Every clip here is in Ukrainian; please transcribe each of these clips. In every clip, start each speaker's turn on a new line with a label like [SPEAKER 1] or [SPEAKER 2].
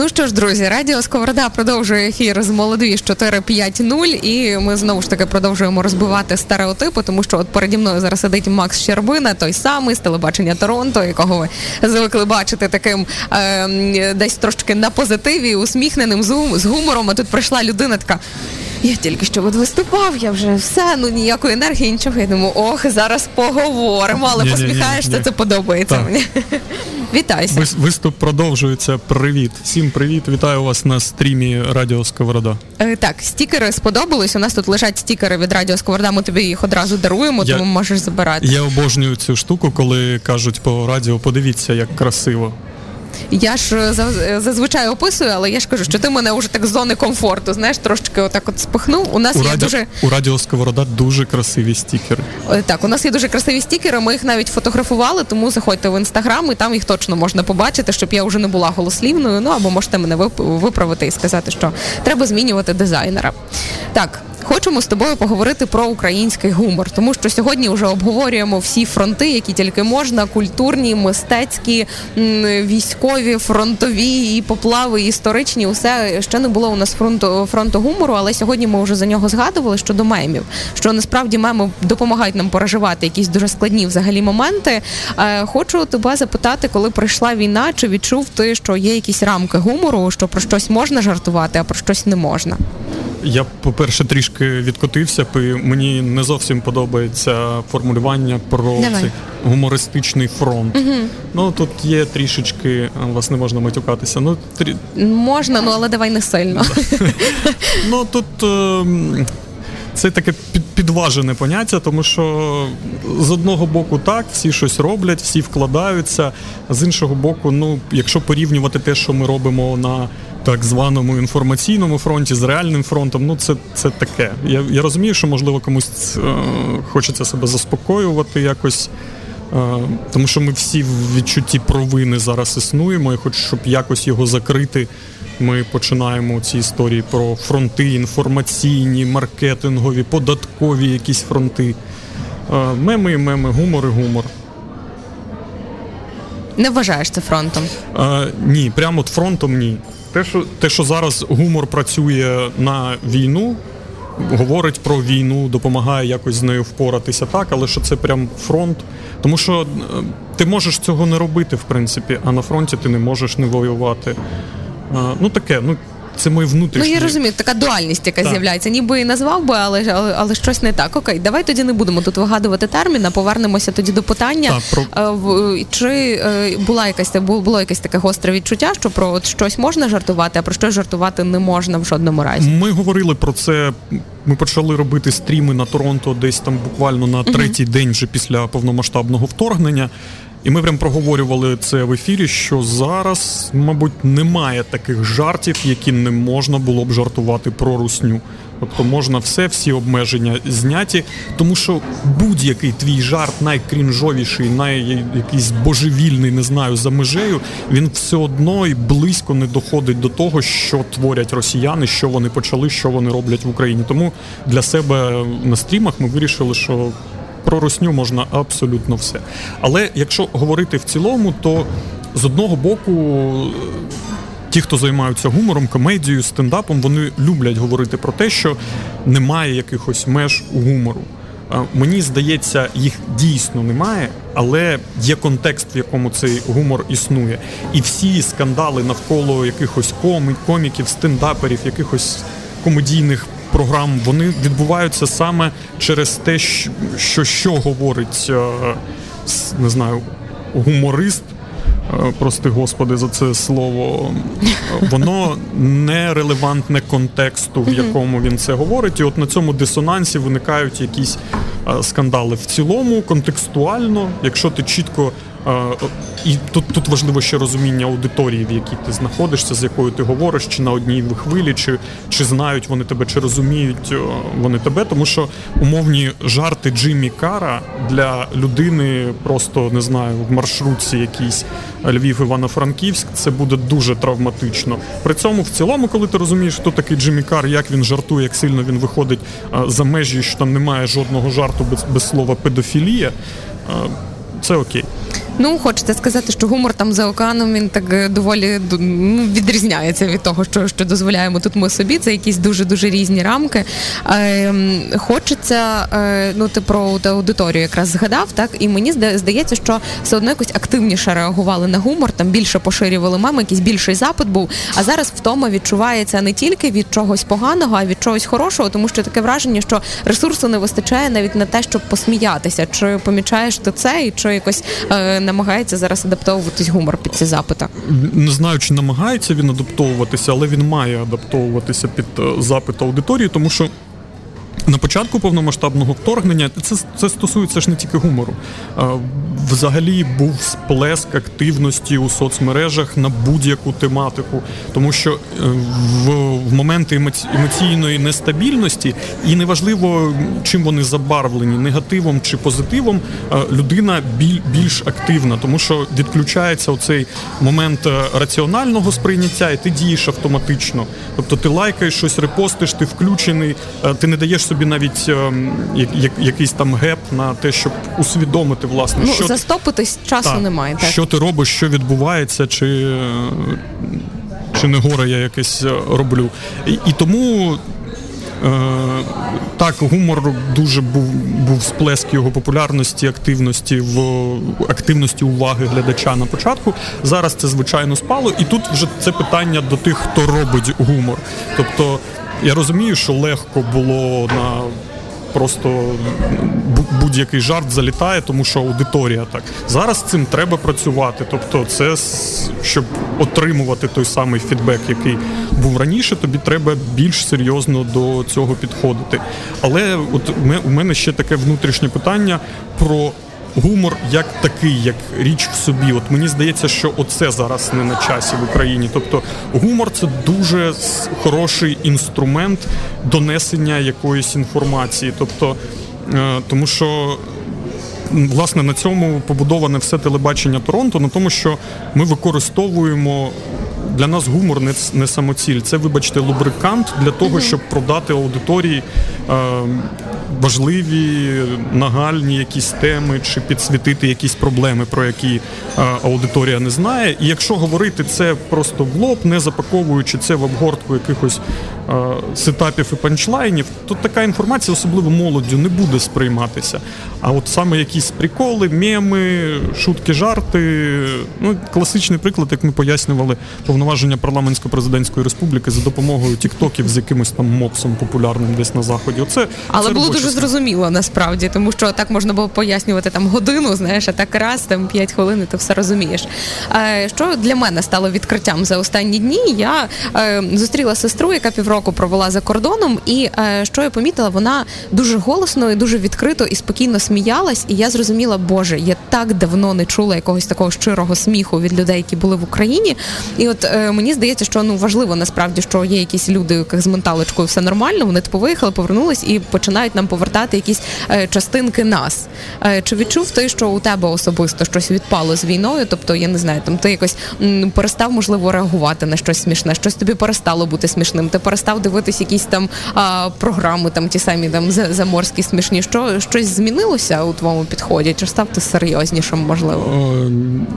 [SPEAKER 1] Ну що ж, друзі, радіо Сковорода продовжує ефір з молодої 4.5.0 і ми знову ж таки продовжуємо розбивати стереотипи, тому що от переді мною зараз сидить Макс Щербина, той самий з телебачення Торонто, якого ви звикли бачити таким е, десь трошки на позитиві, усміхненим з гумором. А тут прийшла людина така. Я тільки що от виступав, я вже все, ну ніякої енергії, нічого. Я думаю, ох, зараз поговоримо, але посміхаєшся, це подобається мені. Вітайся.
[SPEAKER 2] Виступ продовжується. Привіт. Всім привіт. Вітаю вас на стрімі Радіо Сковорода.
[SPEAKER 1] Е, так, стікери сподобались. У нас тут лежать стікери від Радіо Сковорода, ми тобі їх одразу даруємо, я, тому можеш забирати.
[SPEAKER 2] Я обожнюю цю штуку, коли кажуть по радіо, подивіться, як красиво.
[SPEAKER 1] Я ж е, е, зазвичай описую, але я ж кажу, що ти мене вже так з зони комфорту, знаєш, трошечки отак от спихнув. У нас
[SPEAKER 2] у
[SPEAKER 1] є
[SPEAKER 2] радіо,
[SPEAKER 1] дуже
[SPEAKER 2] у радіо Сковорода дуже красиві стікери.
[SPEAKER 1] Е, так, у нас є дуже красиві стікери. Ми їх навіть фотографували, тому заходьте в інстаграм, і там їх точно можна побачити, щоб я вже не була голослівною. Ну або можете мене виправити і сказати, що треба змінювати дизайнера. Так. Хочемо з тобою поговорити про український гумор, тому що сьогодні вже обговорюємо всі фронти, які тільки можна: культурні, мистецькі, військові, фронтові і поплави, історичні. Усе ще не було у нас фронту фронту гумору, але сьогодні ми вже за нього згадували щодо мемів. Що насправді меми допомагають нам переживати якісь дуже складні взагалі моменти. Е, хочу тебе запитати, коли прийшла війна, чи відчув ти, що є якісь рамки гумору, що про щось можна жартувати, а про щось не можна?
[SPEAKER 2] Я, по-перше, трішки відкотився, мені не зовсім подобається формулювання про цей гумористичний фронт. Угу. Ну тут є трішечки, вас не можна матюкатися. Ну трі...
[SPEAKER 1] можна, ну але давай не сильно.
[SPEAKER 2] Ну тут. Ем, це таке підважене поняття, тому що з одного боку так, всі щось роблять, всі вкладаються. А з іншого боку, ну якщо порівнювати те, що ми робимо на так званому інформаційному фронті з реальним фронтом, ну це це таке. Я я розумію, що можливо комусь е, хочеться себе заспокоювати якось. Е, тому що ми всі в відчутті провини зараз існуємо, і хоч щоб якось його закрити, ми починаємо ці історії про фронти, інформаційні, маркетингові, податкові якісь фронти. Е, меми, меми, гумор і гумор.
[SPEAKER 1] Не вважаєш це фронтом?
[SPEAKER 2] Е, ні, прямо от фронтом ні. Те, що те, що зараз гумор працює на війну, говорить про війну, допомагає якось з нею впоратися так, але що це прям фронт. Тому що е, ти можеш цього не робити, в принципі, а на фронті ти не можеш не воювати. Е, ну таке, ну це мої внутрішні.
[SPEAKER 1] Ну я розумію, така дуальність, яка так. з'являється. Ніби і назвав би, але, але але щось не так. Окей, давай тоді не будемо тут вигадувати термін, а повернемося тоді до питання. Так, про... Е, чи е, була якась було якесь таке гостре відчуття, що про от щось можна жартувати, а про щось жартувати не можна в жодному разі?
[SPEAKER 2] Ми говорили про це. Ми почали робити стріми на Торонто десь там буквально на третій день вже після повномасштабного вторгнення. І ми прям проговорювали це в ефірі, що зараз, мабуть, немає таких жартів, які не можна було б жартувати про русню. Тобто можна все, всі обмеження зняті, тому що будь-який твій жарт, найкрінжовіший, най якийсь божевільний, не знаю, за межею, він все одно і близько не доходить до того, що творять росіяни, що вони почали, що вони роблять в Україні. Тому для себе на стрімах ми вирішили, що про русню можна абсолютно все. Але якщо говорити в цілому, то з одного боку. Ті, хто займаються гумором, комедією, стендапом, вони люблять говорити про те, що немає якихось меж у гумору. Мені здається, їх дійсно немає, але є контекст, в якому цей гумор існує. І всі скандали навколо якихось коміків, стендаперів, якихось комедійних програм вони відбуваються саме через те, що що говорить е, не знаю, гуморист. Е, прости господи за це слово, воно не релевантне контексту, в якому він це говорить. І от на цьому дисонансі виникають якісь е, скандали. В цілому, контекстуально, якщо ти чітко і тут тут важливо ще розуміння аудиторії, в якій ти знаходишся, з якою ти говориш, чи на одній хвилі, чи чи знають вони тебе, чи розуміють вони тебе. Тому що умовні жарти Джиммі Кара для людини просто не знаю в маршрутці якийсь Львів Івано-Франківськ, це буде дуже травматично. При цьому в цілому, коли ти розумієш, хто такий Джиммі Кар, як він жартує, як сильно він виходить за межі, що там немає жодного жарту без, без слова педофілія, це окей.
[SPEAKER 1] Ну, хочеться сказати, що гумор там за океаном він так е, доволі ну, відрізняється від того, що що дозволяємо тут ми собі. Це якісь дуже дуже різні рамки. Е, Хочеться, е, ну ти про аудиторію якраз згадав, так і мені здається, що все одно якось активніше реагували на гумор, там більше поширювали меми, якийсь більший запит був. А зараз втома відчувається не тільки від чогось поганого, а від чогось хорошого, тому що таке враження, що ресурсу не вистачає навіть на те, щоб посміятися. Чи помічаєш ти це, і чи якось е, намагається зараз адаптовуватись гумор під ці запити?
[SPEAKER 2] Не знаю, чи намагається він адаптовуватися, але він має адаптовуватися під е, запит аудиторії, тому що. На початку повномасштабного вторгнення це це стосується ж не тільки гумору. Взагалі був сплеск активності у соцмережах на будь-яку тематику, тому що е, в, в моменти емоційної нестабільності, і неважливо, чим вони забарвлені, негативом чи позитивом, е, людина біль, більш активна, тому що відключається оцей момент е, раціонального сприйняття, і ти дієш автоматично. Тобто ти лайкаєш щось, репостиш, ти включений, ти не даєш собі навіть ем, як, якийсь там геп на те, щоб усвідомити власне,
[SPEAKER 1] ну,
[SPEAKER 2] що
[SPEAKER 1] застопитись часу
[SPEAKER 2] та,
[SPEAKER 1] немає. Так.
[SPEAKER 2] Що ти робиш, що відбувається, чи чи не горе я якесь е, роблю. І, і тому. Е, так, гумор дуже був був сплеск його популярності, активності в активності уваги глядача на початку. Зараз це звичайно спало, і тут вже це питання до тих, хто робить гумор. Тобто я розумію, що легко було на просто будь-який жарт залітає, тому що аудиторія так. Зараз цим треба працювати. Тобто, це щоб отримувати той самий фідбек, який був раніше, тобі треба більш серйозно до цього підходити. Але от у мене ще таке внутрішнє питання про гумор як такий, як річ в собі. От мені здається, що оце зараз не на часі в Україні. Тобто гумор це дуже хороший інструмент донесення якоїсь інформації. Тобто, е, тому що. Власне, на цьому побудоване все телебачення Торонто, на тому, що ми використовуємо для нас гумор не не самоціль. Це, вибачте, лубрикант для того, щоб продати аудиторії е, важливі нагальні якісь теми чи підсвітити якісь проблеми, про які е, аудиторія не знає. І якщо говорити це просто в лоб, не запаковуючи це в обгортку якихось сетапів і панчлайнів, то така інформація, особливо молоддю, не буде сприйматися. А от саме якісь приколи, меми, шутки, жарти. Ну, класичний приклад, як ми пояснювали, повноваження парламентсько-президентської республіки за допомогою тіктоків з якимось там мопсом популярним десь на заході. Оце
[SPEAKER 1] але
[SPEAKER 2] це
[SPEAKER 1] було дуже зрозуміло насправді, тому що так можна було пояснювати там годину, знаєш, а так раз там 5 хвилин, і ти все розумієш. Що для мене стало відкриттям за останні дні? Я е, зустріла сестру, яка півроку провела за кордоном, і е, що я помітила, вона дуже голосно і дуже відкрито і спокійно сміялась, і я зрозуміла, боже, я так давно не чула якогось такого щирого сміху від людей, які були в Україні. І от е, мені здається, що ну важливо насправді, що є якісь люди, у яких з менталочкою все нормально. Вони типу виїхали, повернулись і починають нам повертати якісь е, частинки нас. Чи відчув ти, що у тебе особисто щось відпало з війною? Тобто, я не знаю, там ти якось перестав можливо реагувати на щось смішне, щось тобі перестало бути смішним. Ти перестав дивитись якісь там а, програми, там ті самі там заморські смішні. Що щось змінилося у твоєму підході? Чи став ти серйознішим? Можливо,
[SPEAKER 2] е,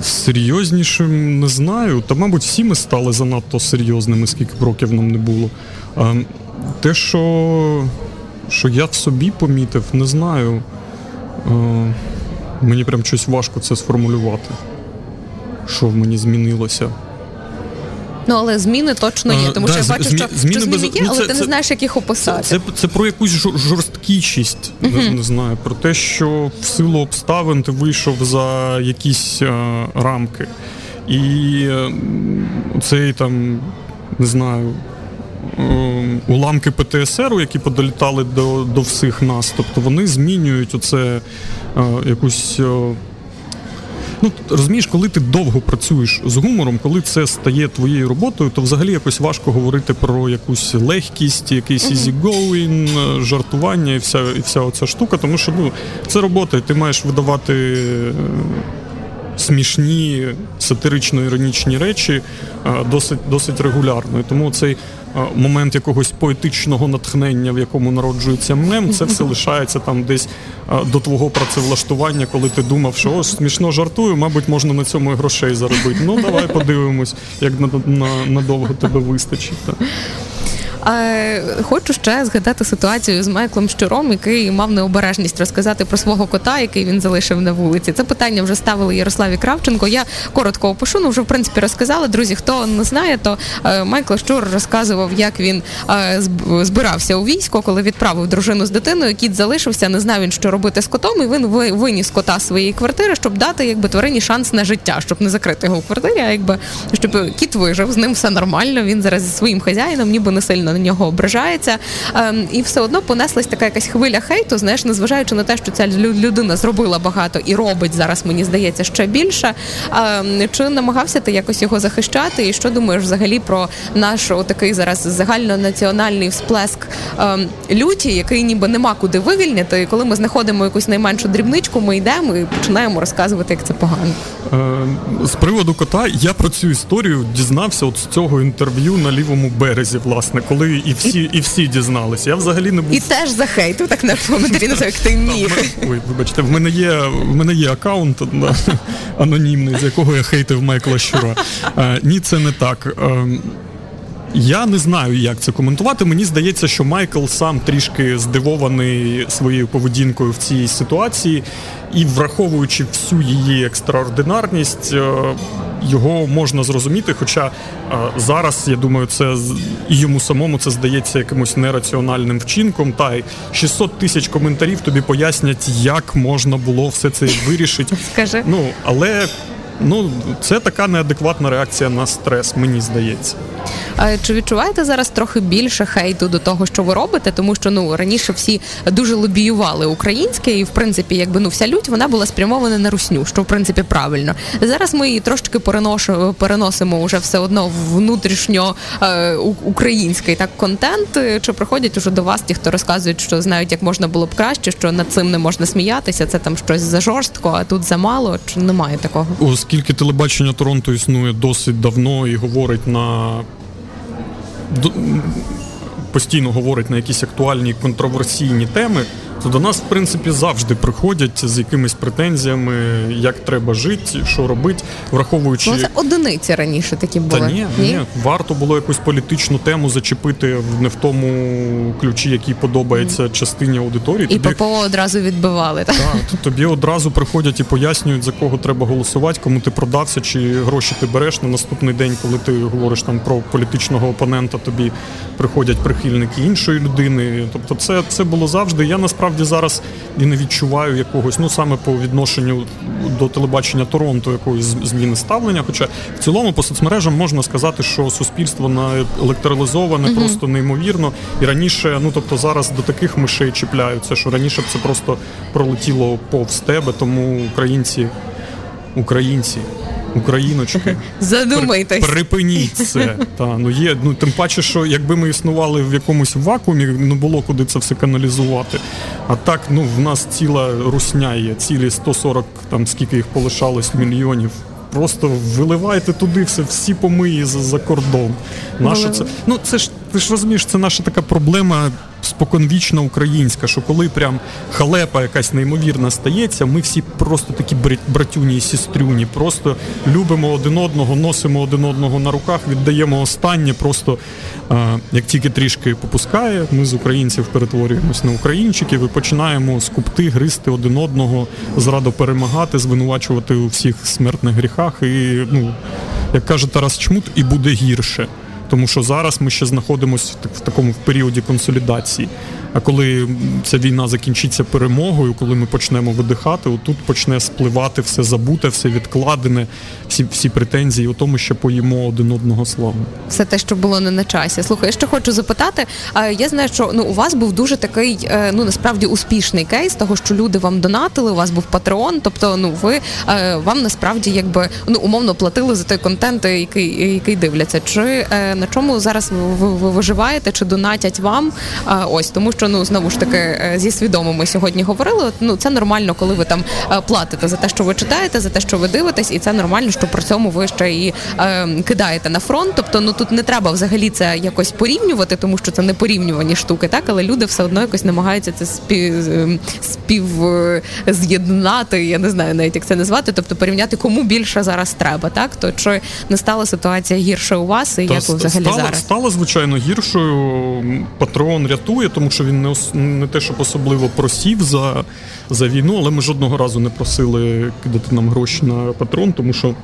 [SPEAKER 2] серйознішим не знаю. Та мабуть, всі ми стали занадто серйозними, скільки б років нам не було. Е, те, що що я в собі помітив, не знаю. Е, Мені прям щось важко це сформулювати. Що в мені змінилося.
[SPEAKER 1] Ну, але зміни точно є, тому а, що да, я бачу, змі, що зміни, що зміни є, ну, але це, ти не знаєш, як їх описати.
[SPEAKER 2] Це це, це про якусь жорсткішість, uh-huh. не, не знаю, про те, що в силу обставин ти вийшов за якісь а, рамки. І а, цей там, не знаю, Ем, уламки ПТСР, які подолітали до до всіх нас. Тобто вони змінюють оце е, якусь. Е, ну, розумієш, коли ти довго працюєш з гумором, коли це стає твоєю роботою, то взагалі якось важко говорити про якусь легкість, якийсь easy-going, е, жартування і вся і вся оця штука, тому що ну, це робота, і ти маєш видавати смішні сатирично-іронічні речі досить досить регулярно. І Тому цей момент якогось поетичного натхнення, в якому народжується мем, це все лишається там десь до твого працевлаштування, коли ти думав, що ось смішно жартую, мабуть, можна на цьому і грошей заробити. Ну давай подивимось, як надовго тебе вистачить.
[SPEAKER 1] Хочу ще згадати ситуацію з Майклом Щуром, який мав необережність розказати про свого кота, який він залишив на вулиці. Це питання вже ставили Ярославі Кравченко. Я коротко опишу, ну вже в принципі розказала. Друзі, хто не знає, то е, Майкл Щур розказував, як він е, збирався у військо, коли відправив дружину з дитиною. Кіт залишився, не знав він, що робити з котом, і він виніс кота з своєї квартири, щоб дати якби тварині шанс на життя, щоб не закрити його в квартирі, а якби щоб кіт вижив, з ним все нормально. Він зараз зі своїм хазяїном, ніби не сильно на нього ображається. Ем, і все одно понеслась така якась хвиля хейту, знаєш, незважаючи на те, що ця людина зробила багато і робить зараз, мені здається, ще більше. Ем, чи намагався ти якось його захищати? І що думаєш взагалі про наш такий зараз загальнонаціональний всплеск ем, люті, який ніби нема куди вивільнити? І коли ми знаходимо якусь найменшу дрібничку, ми йдемо і починаємо розказувати, як це погано.
[SPEAKER 2] З приводу кота я про цю історію дізнався от з цього інтерв'ю на лівому березі, власне, коли коли і всі і всі дізналися. Я взагалі не був
[SPEAKER 1] і теж захейтив так на коментарі, не як ти міг.
[SPEAKER 2] Ой, вибачте, в мене є в мене є аккаунт анонімний, з якого я хейтив Майкла Щура. А, ні, це не так. А, ем, я не знаю, як це коментувати. Мені здається, що Майкл сам трішки здивований своєю поведінкою в цій ситуації, і враховуючи всю її екстраординарність, е, його можна зрозуміти. Хоча е, зараз я думаю, це йому самому це здається якимось нераціональним вчинком. Та й 600 тисяч коментарів тобі пояснять, як можна було все це вирішити.
[SPEAKER 1] Скажи.
[SPEAKER 2] Ну але ну це така неадекватна реакція на стрес, мені здається.
[SPEAKER 1] Чи відчуваєте зараз трохи більше хейту до того, що ви робите? Тому що ну раніше всі дуже лобіювали українське, і в принципі, якби ну вся лють вона була спрямована на русню, що в принципі правильно. Зараз ми її трошки переношу, переносимо вже все одно внутрішньо е, український так контент. Чи приходять уже до вас ті, хто розказують, що знають, як можна було б краще, що над цим не можна сміятися? Це там щось за жорстко, а тут замало. Чи немає такого?
[SPEAKER 2] Оскільки телебачення Торонто існує досить давно і говорить на постійно говорить на якісь актуальні контроверсійні теми то до нас, в принципі, завжди приходять з якимись претензіями, як треба жити, що робити, враховуючи
[SPEAKER 1] Ну, це одиниці раніше такі були.
[SPEAKER 2] Та ні, ні, ні, варто було якусь політичну тему зачепити не в тому ключі, який подобається частині аудиторії.
[SPEAKER 1] І тобі... ППО одразу відбивали. Так,
[SPEAKER 2] Так, тобі одразу приходять і пояснюють, за кого треба голосувати, кому ти продався, чи гроші ти береш на наступний день, коли ти говориш там про політичного опонента, тобі приходять прихильники іншої людини. Тобто, це, це було завжди. Я насправді насправді зараз і не відчуваю якогось, ну саме по відношенню до телебачення Торонто, якоїсь зміни ставлення. Хоча в цілому по соцмережам можна сказати, що суспільство на електролізоване uh просто неймовірно. І раніше, ну тобто зараз до таких мишей чіпляються, що раніше б це просто пролетіло повз тебе, тому українці, українці. Україночки,
[SPEAKER 1] задумайтесь.
[SPEAKER 2] припиніть це. Та ну є. Ну тим паче, що якби ми існували в якомусь вакуумі, не було куди це все каналізувати. А так, ну в нас ціла русня є, цілі 140, там скільки їх полишалось мільйонів. Просто виливайте туди все, всі помиї за, за кордон. Наше це ну це ж ти ж розумієш, це наша така проблема споконвічна українська, що коли прям халепа якась неймовірна стається, ми всі просто такі братюні і сестрюні, просто любимо один одного, носимо один одного на руках, віддаємо останнє. Просто а, як тільки трішки попускає, ми з українців перетворюємось на українчиків і починаємо скупти, гризти один одного, зрадо перемагати, звинувачувати у всіх смертних гріхах. І ну як каже Тарас Чмут, і буде гірше тому що зараз ми ще знаходимося в такому періоді консолідації. А коли ця війна закінчиться перемогою, коли ми почнемо видихати, отут почне спливати все забуте, все відкладене, всі всі претензії. У тому, що поїмо один одного славу.
[SPEAKER 1] Все те, що було не на часі. Слухай, я ще хочу запитати. Я знаю, що ну у вас був дуже такий, е, ну насправді успішний кейс, того що люди вам донатили. У вас був патреон. Тобто, ну ви е, вам насправді якби ну умовно платили за той контент, який який дивляться. Чи е, на чому зараз ви, ви виживаєте чи донатять вам? Ось тому, що ну знову ж таки е, зі свідомими сьогодні говорили. Ну це нормально, коли ви там е, платите за те, що ви читаєте, за те, що ви дивитесь, і це нормально, що при цьому ви ще і е, кидаєте на фронт. Тобто, ну тут не треба взагалі це якось порівнювати, тому що це не порівнювані штуки, так але люди все одно якось намагаються це спів ем, спів з'єднати. Я не знаю навіть як це назвати, тобто порівняти кому більше зараз треба, так то чи не стала ситуація гірше у вас, і
[SPEAKER 2] Та
[SPEAKER 1] як ви взагалі
[SPEAKER 2] стала,
[SPEAKER 1] зараз?
[SPEAKER 2] стала звичайно гіршою. Патреон рятує, тому що він не ос- не те, щоб особливо просів за, за війну, але ми жодного разу не просили кидати нам гроші на патрон, тому що.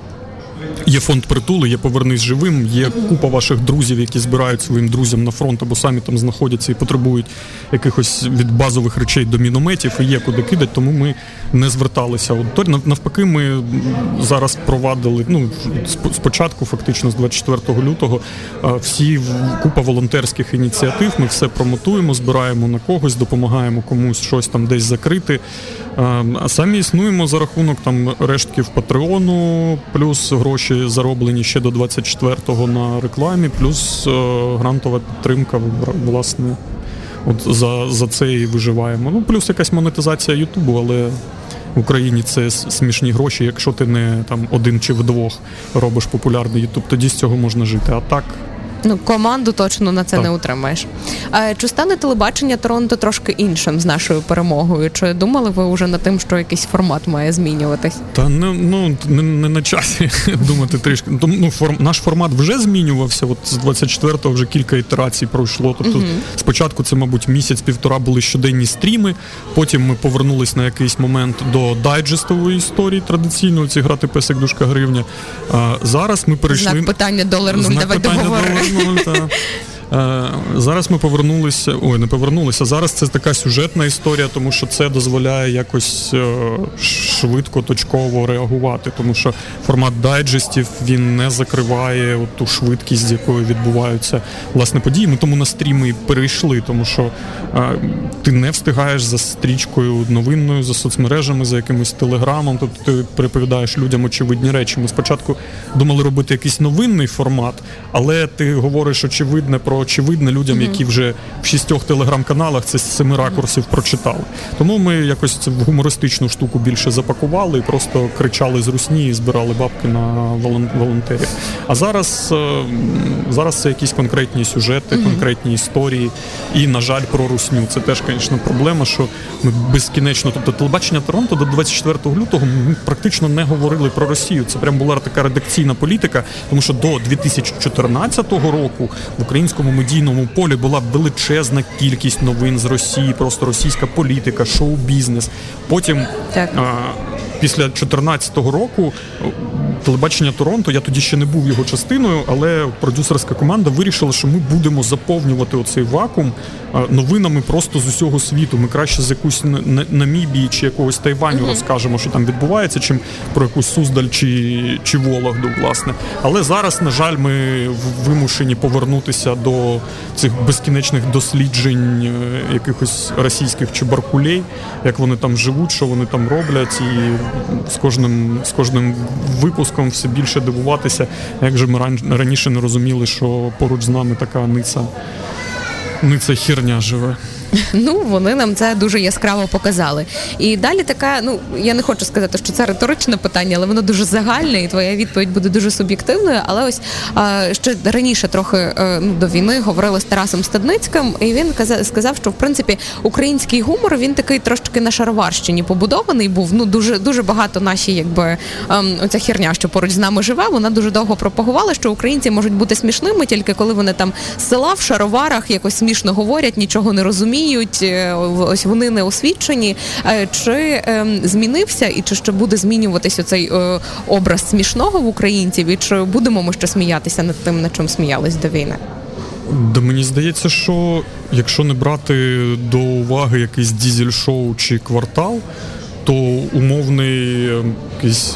[SPEAKER 2] Є фонд притули, є повернись живим, є купа ваших друзів, які збирають своїм друзям на фронт або самі там знаходяться і потребують якихось від базових речей до мінометів, і є куди кидати, тому ми не зверталися. Нав- Навпаки, ми зараз провадили ну спочатку, фактично з 24 лютого, всі купа волонтерських ініціатив. Ми все промотуємо, збираємо на когось, допомагаємо комусь щось там десь закрити. А самі існуємо за рахунок там рештків Патреону, плюс гроші зароблені ще до 24-го на рекламі, плюс е, грантова підтримка власне. От за, за це і виживаємо. Ну, плюс якась монетизація Ютубу, але в Україні це смішні гроші. Якщо ти не там один чи вдвох робиш популярний Ютуб, тоді з цього можна жити. А так
[SPEAKER 1] Ну, команду точно на це
[SPEAKER 2] Так.
[SPEAKER 1] не утримаєш. А, чи стане телебачення Торонто трошки іншим з нашою перемогою? Чи думали ви вже над тим, що якийсь формат має змінюватись?
[SPEAKER 2] Та не ну не, не на часі думати трішки. Ну форм наш формат вже змінювався. От з 24-го вже кілька ітерацій пройшло. Тобто спочатку це, мабуть, місяць-півтора були щоденні стріми. Потім ми повернулись на якийсь момент до дайджестової історії традиційної ці грати песик дужка гривня. А зараз ми перейшли
[SPEAKER 1] Знак питання долар нуль. Давай договори.
[SPEAKER 2] Долар нуль, та. Е, Зараз ми повернулися. Ой, не повернулися. Зараз це така сюжетна історія, тому що це дозволяє якось е, швидко, точково реагувати. Тому що формат дайджестів він не закриває ту швидкість, з якою відбуваються власне події. Ми тому на стріми перейшли, тому що е, ти не встигаєш за стрічкою новинною, за соцмережами, за якимось телеграмом. Тобто ти переповідаєш людям очевидні речі. Ми спочатку думали робити якийсь новинний формат, але ти говориш очевидне про очевидне людям, які вже в шістьох телеграм-каналах це з семи ракурсів прочитали. Тому ми якось це в гумористичну штуку більше запакували і просто кричали з русні і збирали бабки на волонтерів. А зараз, е, зараз це якісь конкретні сюжети, конкретні історії. І, на жаль, про русню. Це теж, звісно, проблема, що ми безкінечно, тобто телебачення Торонто до 24 лютого ми практично не говорили про Росію. Це прям була така редакційна політика, тому що до 2014 року в українському медійному полі була величезна кількість новин з Росії, просто російська політика, шоу-бізнес. Потім
[SPEAKER 1] Так.
[SPEAKER 2] а, після 2014 року телебачення Торонто, я тоді ще не був його частиною, але продюсерська команда вирішила, що ми будемо заповнювати оцей вакуум новинами просто з усього світу. Ми краще з якусь Н- Н- Намібії чи якогось Тайваню розкажемо, що там відбувається, чим про якусь Суздаль чи, чи Вологду, власне. Але зараз, на жаль, ми вимушені повернутися до цих безкінечних досліджень е, якихось російських чебаркулей, як вони там живуть, що вони там роблять, і з кожним, з кожним випуском все більше дивуватися, як же ми ран- раніше не розуміли, що поруч з нами така ниця, ниця херня живе.
[SPEAKER 1] Ну, вони нам це дуже яскраво показали. І далі така, ну я не хочу сказати, що це риторичне питання, але воно дуже загальне, і твоя відповідь буде дуже суб'єктивною. Але ось а, ще раніше трохи е, ну, до війни говорили з Тарасом Стадницьким, і він сказав, що в принципі український гумор він такий трошки на шароварщині побудований був. Ну дуже дуже багато наші, якби ем, оця херня, що поруч з нами живе, вона дуже довго пропагувала, що українці можуть бути смішними тільки коли вони там з села в шароварах якось смішно говорять, нічого не розуміють. Е, Ось вони не освічені. Е, Чи ем, змінився і чи ще буде змінюватися цей е, образ смішного в українців? І чи будемо ми ще сміятися над тим, на чим сміялись до війни?
[SPEAKER 2] Да мені здається, що якщо не брати до уваги якийсь дізель-шоу чи квартал, то умовний е, якийсь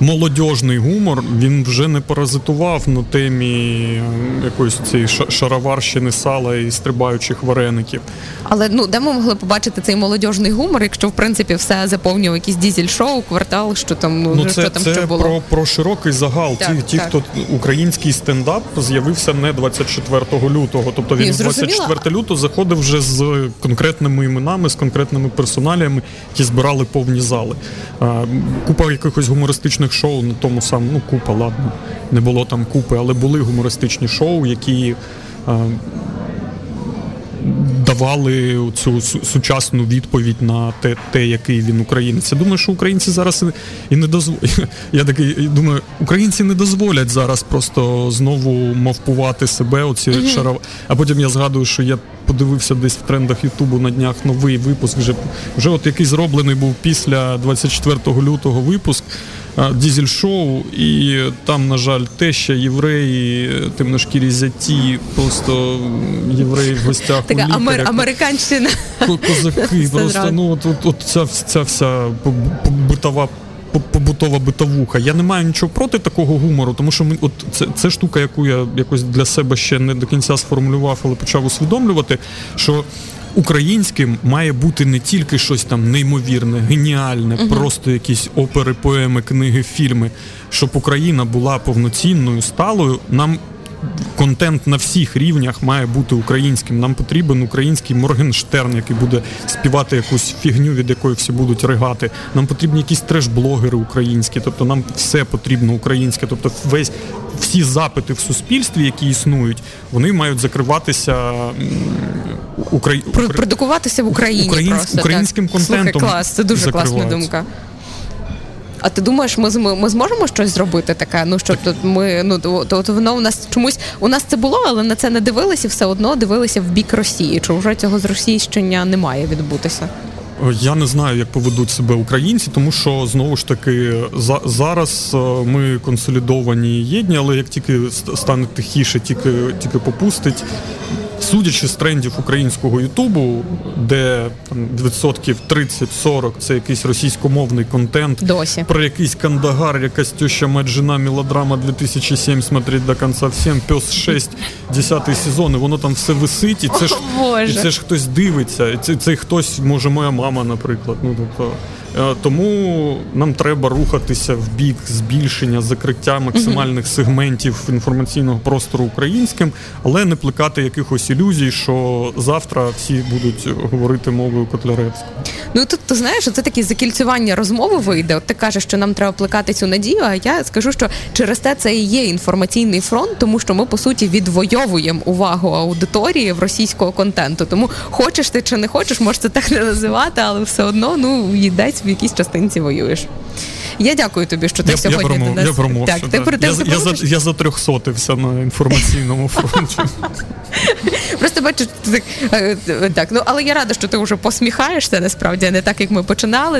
[SPEAKER 2] молодіжний гумор він вже не паразитував на темі е, якоїсь цієї шароварщини сала і стрибаючих вареників.
[SPEAKER 1] Але ну де ми могли побачити цей молодіжний гумор, якщо в принципі все заповнював якісь дізель-шоу, квартал, що там ну,
[SPEAKER 2] ну це,
[SPEAKER 1] що там
[SPEAKER 2] це
[SPEAKER 1] що було
[SPEAKER 2] про про широкий загал.
[SPEAKER 1] Так,
[SPEAKER 2] ті, ті
[SPEAKER 1] так.
[SPEAKER 2] хто український стендап з'явився не 24 лютого. Тобто він
[SPEAKER 1] Ні,
[SPEAKER 2] 24 лютого заходив вже з конкретними іменами, з конкретними персоналіями, які збирали повні зали. А, Купа якихось гумористичних шоу на тому самому, ну купа, ладно, не було там купи, але були гумористичні шоу, які. А, Давали цю сучасну відповідь на те, те, який він українець. Я думаю, що українці зараз і не дозволять. Я такий думаю, українці не дозволять зараз просто знову мовпувати себе. Оці mm-hmm. шаров... А потім я згадую, що я подивився десь в трендах Ютубу на днях новий випуск. Вже вже от який зроблений був після 24 лютого випуск дізель шоу, і там, на жаль, теща, євреї, темношкірі зяті, просто євреї в гостях.
[SPEAKER 1] Така
[SPEAKER 2] у
[SPEAKER 1] амер, американщина.
[SPEAKER 2] Козаки, просто ну от, от, от ця, ця вся битова. Побутова битовуха. Я не маю нічого проти такого гумору, тому що ми, от це це штука, яку я якось для себе ще не до кінця сформулював, але почав усвідомлювати, що українським має бути не тільки щось там неймовірне, геніальне, uh просто якісь опери, поеми, книги, фільми. Щоб Україна була повноцінною, сталою, нам. Контент на всіх рівнях має бути українським. Нам потрібен український Моргенштерн, який буде співати якусь фігню, від якої всі будуть ригати. Нам потрібні якісь треш-блогери українські, тобто нам все потрібно українське. Тобто, весь всі запити в суспільстві, які існують, вони мають закриватися
[SPEAKER 1] Украї... продукуватися в Україні
[SPEAKER 2] Українсь...
[SPEAKER 1] просто,
[SPEAKER 2] українським
[SPEAKER 1] так.
[SPEAKER 2] контентом.
[SPEAKER 1] Слухай, клас, це дуже класна думка. А ти думаєш, ми ми зможемо щось зробити таке? Ну щоб тут ми ну то, то воно у нас чомусь у нас це було, але на це не дивилися, все одно дивилися в бік Росії. Чи вже цього зросійщення не має відбутися?
[SPEAKER 2] Я не знаю, як поведуть себе українці, тому що знову ж таки за зараз е, ми консолідовані єдні, але як тільки стане тихіше, тільки тільки попустить, Судячи з трендів українського Ютубу, де там відсотків 30-40 це якийсь російськомовний контент,
[SPEAKER 1] Досі.
[SPEAKER 2] про якийсь кандагар, якась теща мать жена, мелодрама 2007 смотреть до кінця всім, пес 6, 10 сезон, і воно там все висить, і це ж
[SPEAKER 1] О,
[SPEAKER 2] і це ж хтось дивиться, і це, це хтось, може, моя мама, наприклад. Ну тобто. Е, тому нам треба рухатися в бік збільшення закриття максимальних сегментів інформаційного простору українським, але не плекати якихось ілюзій, що завтра всі будуть говорити мовою Котляревською.
[SPEAKER 1] Ну тут ти знаєш, це таке закільцювання розмови вийде. От ти кажеш, що нам треба плекати цю надію. А я скажу, що через те це і є інформаційний фронт, тому що ми по суті відвоюємо увагу аудиторії в російського контенту. Тому хочеш ти чи не хочеш, можеш це так не називати, але все одно ну йдеться в якійсь частинці воюєш. Я дякую тобі, що ти
[SPEAKER 2] я,
[SPEAKER 1] сьогодні
[SPEAKER 2] я промов,
[SPEAKER 1] до нас.
[SPEAKER 2] Я промов,
[SPEAKER 1] так, ти
[SPEAKER 2] ти я, я, за, я затрьохсотився на інформаційному фронті.
[SPEAKER 1] Просто бачиш, так, так, ну але я рада, що ти вже посміхаєшся насправді, не так, як ми починали.